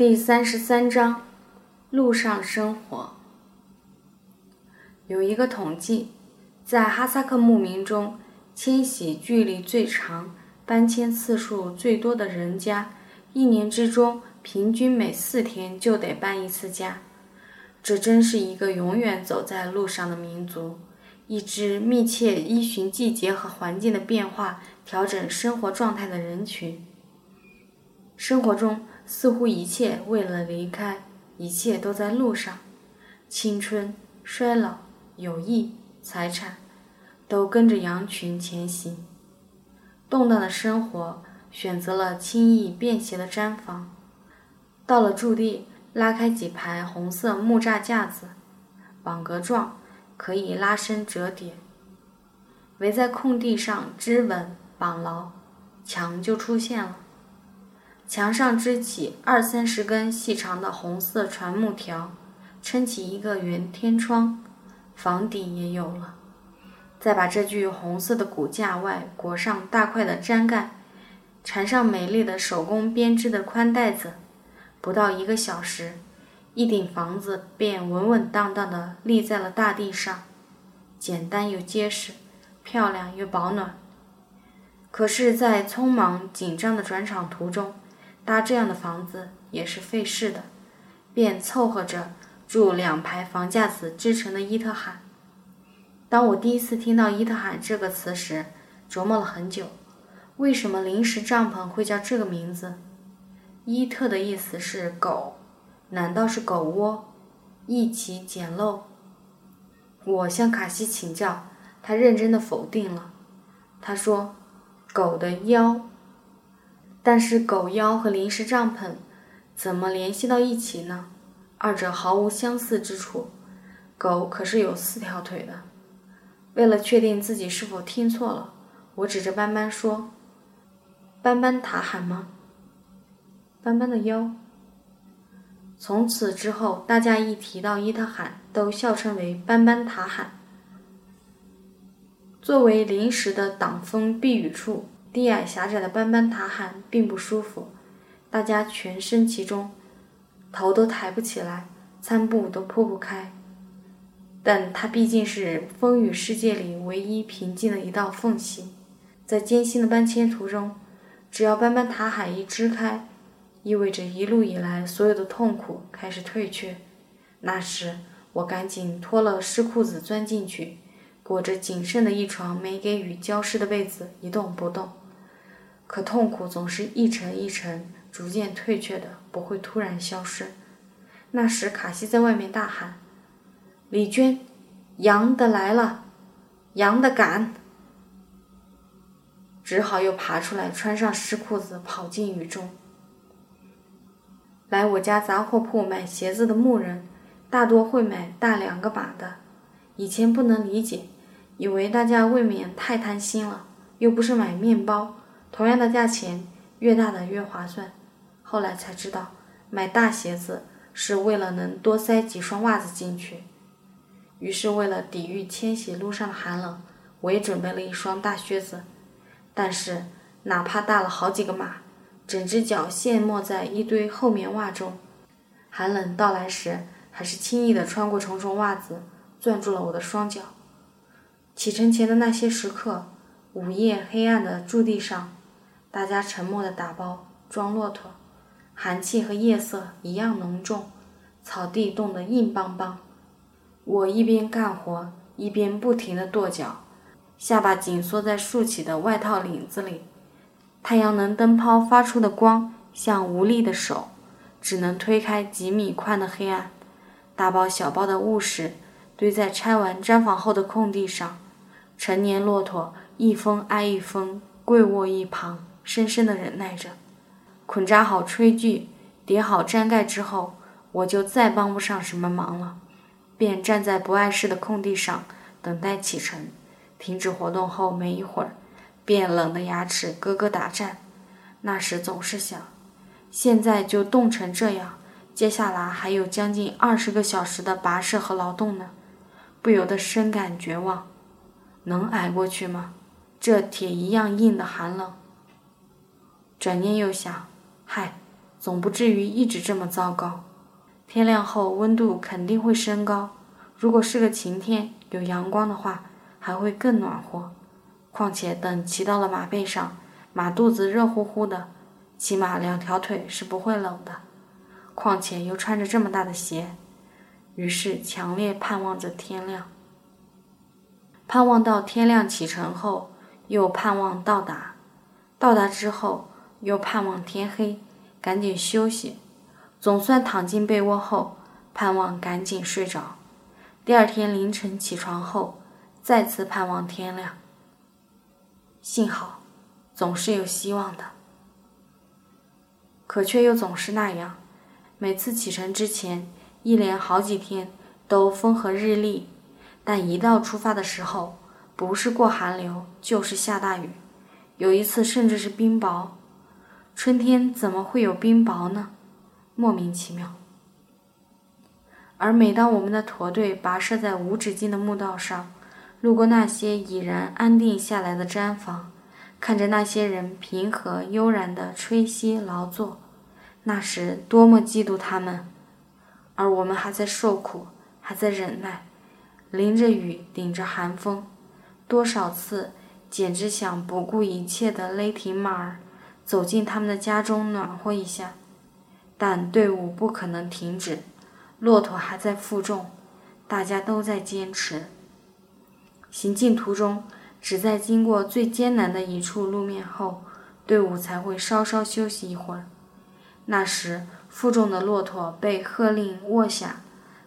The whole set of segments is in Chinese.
第三十三章，路上生活。有一个统计，在哈萨克牧民中，迁徙距离最长、搬迁次数最多的人家，一年之中平均每四天就得搬一次家。这真是一个永远走在路上的民族，一支密切依循季节和环境的变化调整生活状态的人群。生活中。似乎一切为了离开，一切都在路上。青春、衰老、友谊、财产，都跟着羊群前行。动荡的生活选择了轻易便携的毡房。到了驻地，拉开几排红色木栅架子，网格状，可以拉伸折叠，围在空地上支稳绑牢，墙就出现了。墙上支起二三十根细长的红色船木条，撑起一个圆天窗，房顶也有了。再把这具红色的骨架外裹上大块的毡盖，缠上美丽的手工编织的宽带子，不到一个小时，一顶房子便稳稳当当地立在了大地上，简单又结实，漂亮又保暖。可是，在匆忙紧张的转场途中，搭这样的房子也是费事的，便凑合着住两排房架子织成的伊特罕。当我第一次听到“伊特罕”这个词时，琢磨了很久，为什么临时帐篷会叫这个名字？伊特的意思是狗，难道是狗窝？一起简陋。我向卡西请教，他认真的否定了。他说：“狗的腰。”但是狗腰和临时帐篷怎么联系到一起呢？二者毫无相似之处。狗可是有四条腿的。为了确定自己是否听错了，我指着斑斑说：“斑斑塔喊吗？”斑斑的腰。从此之后，大家一提到伊特罕，都笑称为斑斑塔罕。作为临时的挡风避雨处。低矮狭窄的斑斑塔海并不舒服，大家全身其中，头都抬不起来，餐布都铺不开。但它毕竟是风雨世界里唯一平静的一道缝隙，在艰辛的搬迁途中，只要斑斑塔海一支开，意味着一路以来所有的痛苦开始退却。那时，我赶紧脱了湿裤子钻进去，裹着仅剩的一床没给雨浇湿的被子，一动不动。可痛苦总是一层一层逐渐退却的，不会突然消失。那时，卡西在外面大喊：“李娟，羊的来了，羊的赶！”只好又爬出来，穿上湿裤子，跑进雨中。来我家杂货铺买鞋子的牧人，大多会买大两个码的。以前不能理解，以为大家未免太贪心了，又不是买面包。同样的价钱，越大的越划算。后来才知道，买大鞋子是为了能多塞几双袜子进去。于是，为了抵御迁徙路上的寒冷，我也准备了一双大靴子。但是，哪怕大了好几个码，整只脚陷没在一堆厚棉袜中，寒冷到来时，还是轻易地穿过重重袜子，攥住了我的双脚。启程前的那些时刻，午夜黑暗的驻地上。大家沉默地打包装骆驼，寒气和夜色一样浓重，草地冻得硬邦邦。我一边干活，一边不停地跺脚，下巴紧缩在竖起的外套领子里。太阳能灯泡发出的光像无力的手，只能推开几米宽的黑暗。大包小包的物事堆在拆完毡房后的空地上，成年骆驼一峰挨一峰跪卧一旁。深深地忍耐着，捆扎好炊具，叠好毡盖之后，我就再帮不上什么忙了，便站在不碍事的空地上等待启程。停止活动后没一会儿，便冷得牙齿咯咯打颤。那时总是想，现在就冻成这样，接下来还有将近二十个小时的跋涉和劳动呢，不由得深感绝望。能挨过去吗？这铁一样硬的寒冷。转念又想，嗨，总不至于一直这么糟糕。天亮后温度肯定会升高，如果是个晴天有阳光的话，还会更暖和。况且等骑到了马背上，马肚子热乎乎的，起码两条腿是不会冷的。况且又穿着这么大的鞋，于是强烈盼望着天亮。盼望到天亮启程后，又盼望到达。到达之后，又盼望天黑，赶紧休息。总算躺进被窝后，盼望赶紧睡着。第二天凌晨起床后，再次盼望天亮。幸好，总是有希望的。可却又总是那样，每次启程之前，一连好几天都风和日丽，但一到出发的时候，不是过寒流，就是下大雨，有一次甚至是冰雹。春天怎么会有冰雹呢？莫名其妙。而每当我们的驼队跋涉在无止境的墓道上，路过那些已然安定下来的毡房，看着那些人平和悠然地吹息劳作，那时多么嫉妒他们！而我们还在受苦，还在忍耐，淋着雨，顶着寒风，多少次简直想不顾一切地勒停马儿，走进他们的家中暖和一下。但队伍不可能停止，骆驼还在负重，大家都在坚持。行进途中，只在经过最艰难的一处路面后，队伍才会稍稍休息一会儿。那时，负重的骆驼被喝令卧下，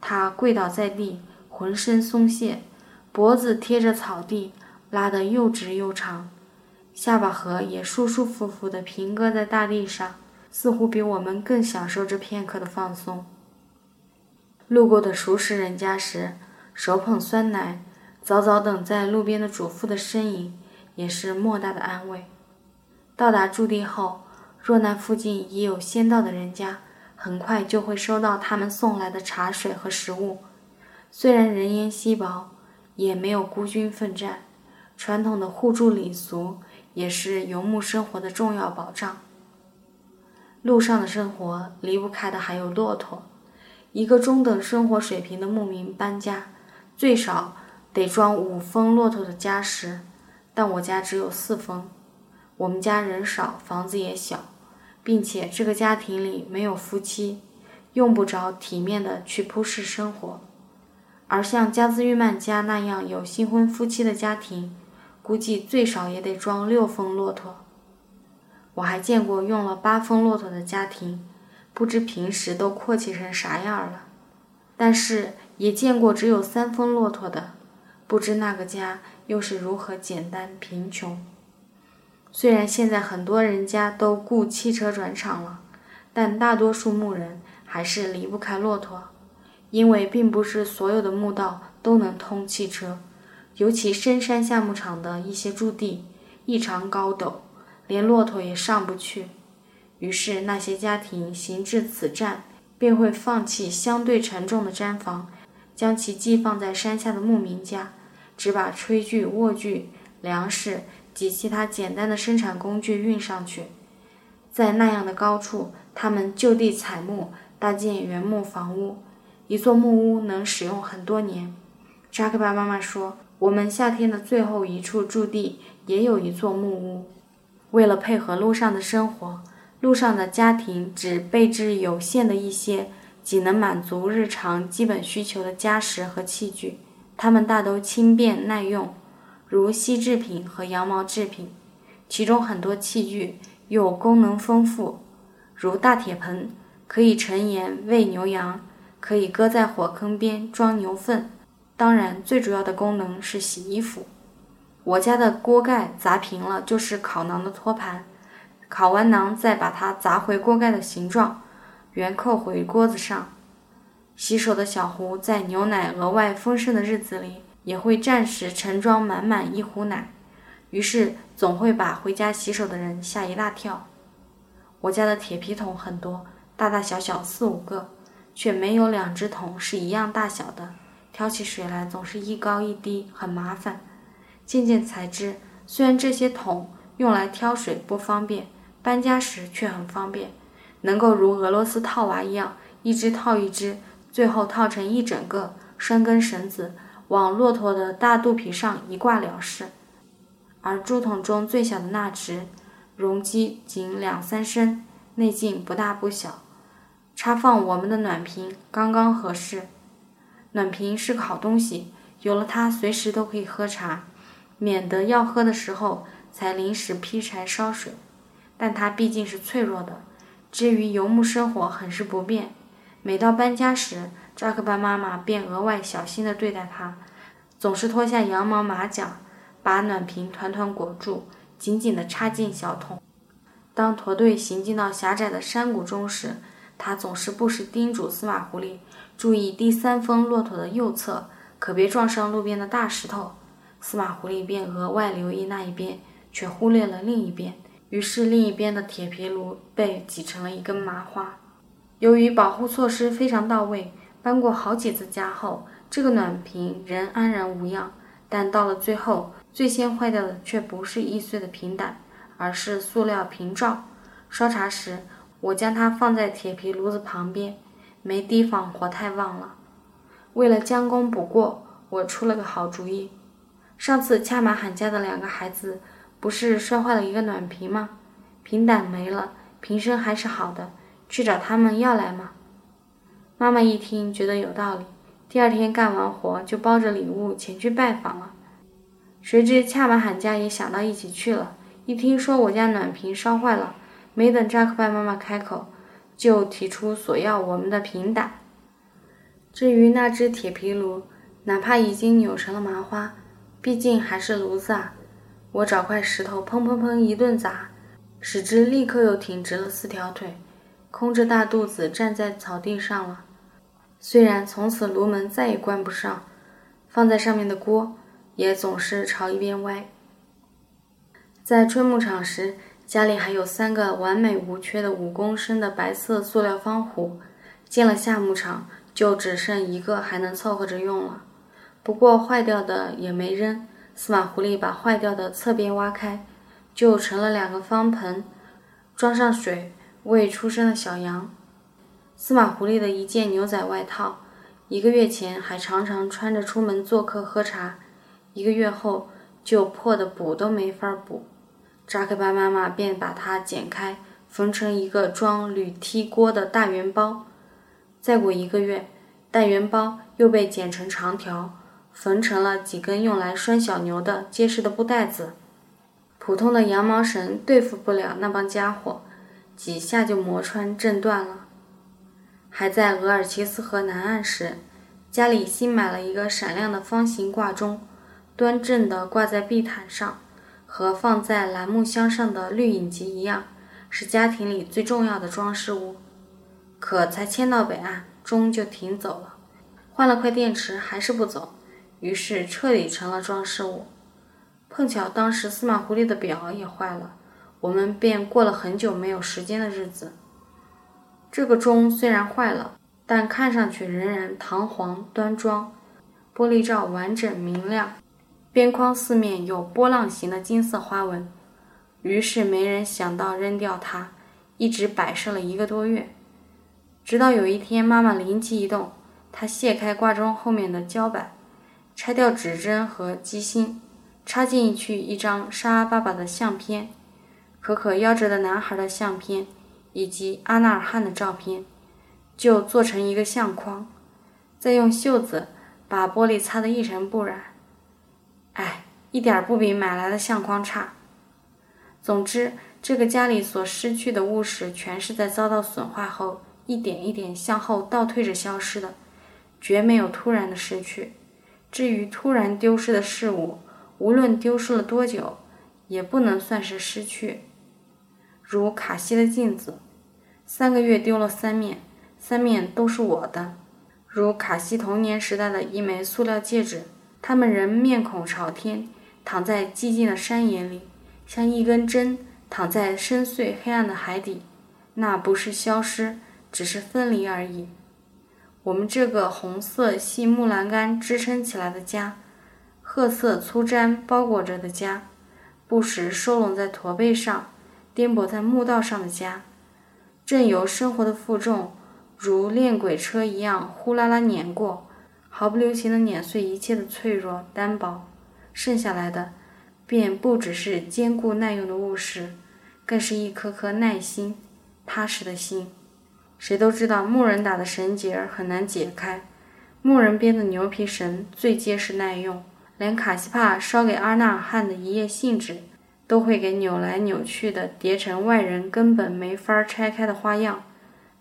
他跪倒在地，浑身松懈，脖子贴着草地，拉得又直又长，下巴颏也舒舒服服地平搁在大地上。似乎比我们更享受这片刻的放松。路过的熟识人家时，手捧酸奶，早早等在路边的主妇的身影，也是莫大的安慰。到达驻地后，若那附近已有先到的人家，很快就会收到他们送来的茶水和食物。虽然人烟稀薄，也没有孤军奋战，传统的互助礼俗也是游牧生活的重要保障。路上的生活离不开的还有骆驼。一个中等生活水平的牧民搬家，最少得装五峰骆驼的家什，但我家只有四峰。我们家人少，房子也小，并且这个家庭里没有夫妻，用不着体面的去铺饰生活。而像加兹玉曼家那样有新婚夫妻的家庭，估计最少也得装六峰骆驼。我还见过用了八峰骆驼的家庭，不知平时都阔气成啥样了；但是也见过只有三峰骆驼的，不知那个家又是如何简单贫穷。虽然现在很多人家都雇汽车转场了，但大多数牧人还是离不开骆驼，因为并不是所有的墓道都能通汽车，尤其深山下牧场的一些驻地异常高陡。连骆驼也上不去，于是那些家庭行至此站，便会放弃相对沉重的毡房，将其寄放在山下的牧民家，只把炊具、卧具、粮食及其他简单的生产工具运上去。在那样的高处，他们就地采木，搭建原木房屋。一座木屋能使用很多年。扎克巴妈妈说：“我们夏天的最后一处驻地也有一座木屋。”为了配合路上的生活，路上的家庭只备置有限的一些仅能满足日常基本需求的家什和器具。它们大都轻便耐用，如锡制品和羊毛制品。其中很多器具又功能丰富，如大铁盆可以盛盐喂牛羊，可以搁在火坑边装牛粪。当然，最主要的功能是洗衣服。我家的锅盖砸平了，就是烤馕的托盘。烤完馕，再把它砸回锅盖的形状，圆扣回锅子上。洗手的小壶，在牛奶额外丰盛的日子里，也会暂时盛装满满一壶奶，于是总会把回家洗手的人吓一大跳。我家的铁皮桶很多，大大小小四五个，却没有两只桶是一样大小的，挑起水来总是一高一低，很麻烦。渐渐才知，虽然这些桶用来挑水不方便，搬家时却很方便。能够如俄罗斯套娃一样，一只套一只，最后套成一整个，拴根绳子往骆驼的大肚皮上一挂了事。而竹筒中最小的那只，容积仅两三升，内径不大不小，插放我们的暖瓶刚刚合适。暖瓶是个好东西，有了它，随时都可以喝茶，免得要喝的时候才临时劈柴烧水。但它毕竟是脆弱的。至于游牧生活，很是不便。每到搬家时，扎克班妈妈便额外小心地对待它，总是脱下羊毛马甲，把暖瓶团团裹住，紧紧地插进小桶。当驼队行进到狭窄的山谷中时，他总是不时叮嘱司马狐狸注意第三峰骆驼的右侧，可别撞上路边的大石头。司马狐狸便额外留意那一边，却忽略了另一边。于是，另一边的铁皮炉被挤成了一根麻花。由于保护措施非常到位，搬过好几次家后，这个暖瓶仍安然无恙。但到了最后，最先坏掉的却不是易碎的瓶胆，而是塑料瓶罩。烧茶时，我将它放在铁皮炉子旁边，没提防火太旺了。为了将功补过，我出了个好主意。上次恰马罕家的两个孩子。不是摔坏了一个暖瓶吗？瓶胆没了，瓶身还是好的，去找他们要来吗？妈妈一听觉得有道理，第二天干完活就包着礼物前去拜访了。谁知恰马罕家也想到一起去了，一听说我家暖瓶烧坏了，没等扎克拜妈妈开口，就提出索要我们的平胆。至于那只铁皮炉，哪怕已经扭成了麻花，毕竟还是炉子啊。我找块石头，砰砰砰一顿砸，使之立刻又挺直了四条腿，空着大肚子站在草地上了。虽然从此炉门再也关不上，放在上面的锅也总是朝一边歪。在春牧场时，家里还有三个完美无缺的五公升的白色塑料方壶，进了夏牧场就只剩一个还能凑合着用了。不过坏掉的也没扔。司马狐狸把坏掉的侧边挖开，就成了两个方盆，装上水喂出生的小羊。司马狐狸的一件牛仔外套，一个月前还常常穿着出门做客喝茶，一个月后就破的补都没法补。扎克巴妈妈便把它剪开，缝成一个装铝梯锅的大圆包。再过一个月，大圆包又被剪成长条。缝成了几根用来拴小牛的结实的布袋子，普通的羊毛绳对付不了那帮家伙，几下就磨穿震断了。还在额尔齐斯河南岸时，家里新买了一个闪亮的方形挂钟，端正地挂在地毯上，和放在栏木箱上的绿影集一样，是家庭里最重要的装饰物。可才迁到北岸，钟就停走了，换了块电池还是不走。于是彻底成了装饰物。碰巧当时司马狐狸的表也坏了，我们便过了很久没有时间的日子。这个钟虽然坏了，但看上去仍然堂皇端庄，玻璃罩完整明亮，边框四面有波浪形的金色花纹。于是没人想到扔掉它，一直摆设了一个多月。直到有一天，妈妈灵机一动，她卸开挂钟后面的胶板。拆掉指针和机芯，插进去一张沙爸爸的相片、可可夭折的男孩的相片以及阿纳尔汗的照片，就做成一个相框，再用袖子把玻璃擦得一尘不染。哎，一点不比买来的相框差。总之，这个家里所失去的物事，全是在遭到损坏后一点一点向后倒退着消失的，绝没有突然的失去。至于突然丢失的事物，无论丢失了多久，也不能算是失去。如卡西的镜子，三个月丢了三面，三面都是我的。如卡西童年时代的一枚塑料戒指，他们仍面孔朝天，躺在寂静的山野里，像一根针躺在深邃黑暗的海底。那不是消失，只是分离而已。我们这个红色细木栏杆支撑起来的家，褐色粗毡包裹着的家，不时收拢在驼背上、颠簸在墓道上的家，正由生活的负重如练轨车一样呼啦啦碾过，毫不留情地碾碎一切的脆弱单薄，剩下来的便不只是坚固耐用的物实，更是一颗颗耐心、踏实的心。谁都知道木人打的绳结很难解开，木人编的牛皮绳最结实耐用，连卡西帕烧给阿纳尔汗的一页信纸。都会给扭来扭去的叠成外人根本没法拆开的花样。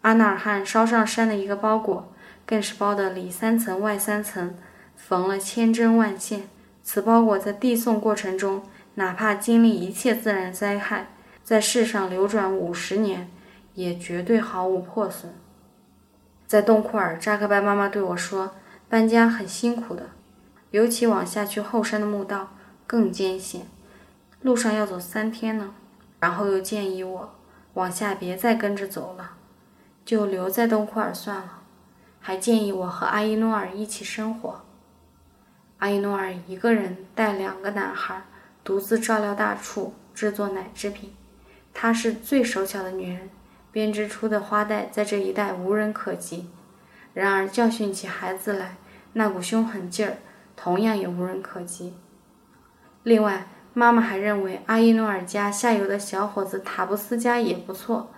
阿纳尔汗捎上山的一个包裹，更是包的里三层外三层，缝了千针万线。此包裹在递送过程中，哪怕经历一切自然灾害，在世上流转五十年，也绝对毫无破损。在东库尔，扎克拜妈妈对我说：“搬家很辛苦的，尤其往下去后山的墓道更艰险。”路上要走三天呢，然后又建议我往下别再跟着走了，就留在东库尔算了，还建议我和阿依诺尔一起生活。阿依诺尔一个人带两个男孩，独自照料大畜，制作奶制品。她是最手巧的女人，编织出的花带在这一带无人可及。然而教训起孩子来，那股凶狠劲儿同样也无人可及。另外。妈妈还认为阿依诺尔家下游的小伙子塔布斯家也不错，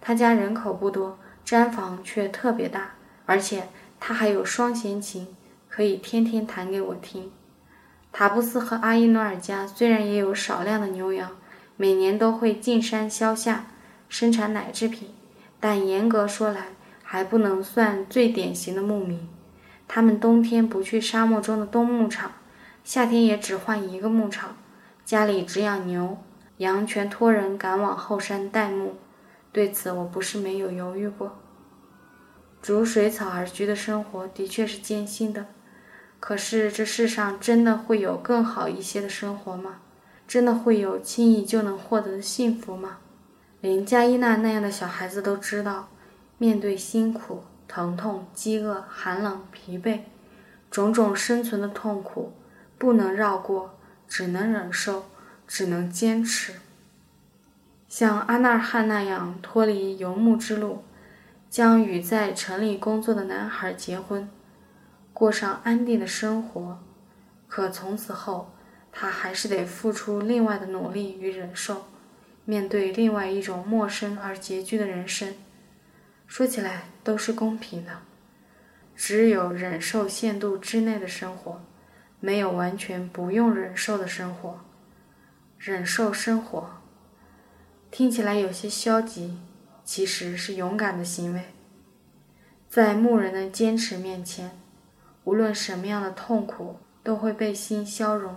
他家人口不多，毡房却特别大，而且他还有双弦琴，可以天天弹给我听。塔布斯和阿依努尔家虽然也有少量的牛羊，每年都会进山销夏，生产奶制品，但严格说来，还不能算最典型的牧民。他们冬天不去沙漠中的冬牧场，夏天也只换一个牧场。家里只养牛羊，全托人赶往后山代牧。对此，我不是没有犹豫过。逐水草而居的生活的确是艰辛的，可是这世上真的会有更好一些的生活吗？真的会有轻易就能获得的幸福吗？连加伊娜那样的小孩子都知道，面对辛苦、疼痛、饥饿、寒冷、疲惫，种种生存的痛苦，不能绕过。只能忍受，只能坚持。像阿纳尔汗那样脱离游牧之路，将与在城里工作的男孩结婚，过上安定的生活。可从此后，他还是得付出另外的努力与忍受，面对另外一种陌生而拮据的人生。说起来都是公平的，只有忍受限度之内的生活。没有完全不用忍受的生活，忍受生活，听起来有些消极，其实是勇敢的行为。在牧人的坚持面前，无论什么样的痛苦都会被心消融。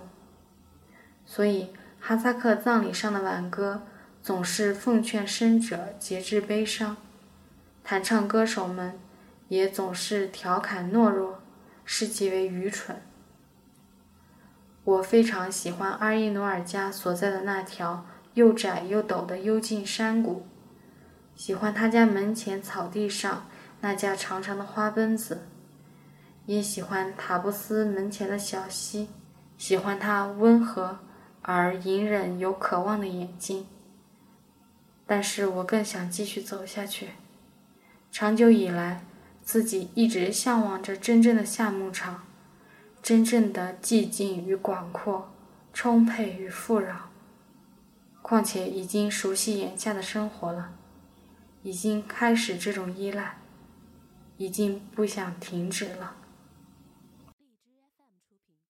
所以，哈萨克葬礼上的挽歌总是奉劝生者节制悲伤，弹唱歌手们也总是调侃懦弱，视其为愚蠢。我非常喜欢阿依努尔家所在的那条又窄又陡的幽静山谷，喜欢他家门前草地上那架长长的花奔子，也喜欢塔布斯门前的小溪，喜欢他温和而隐忍又渴望的眼睛。但是我更想继续走下去。长久以来，自己一直向往着真正的夏牧场。真正的寂静与广阔，充沛与富饶。况且已经熟悉眼下的生活了，已经开始这种依赖，已经不想停止了。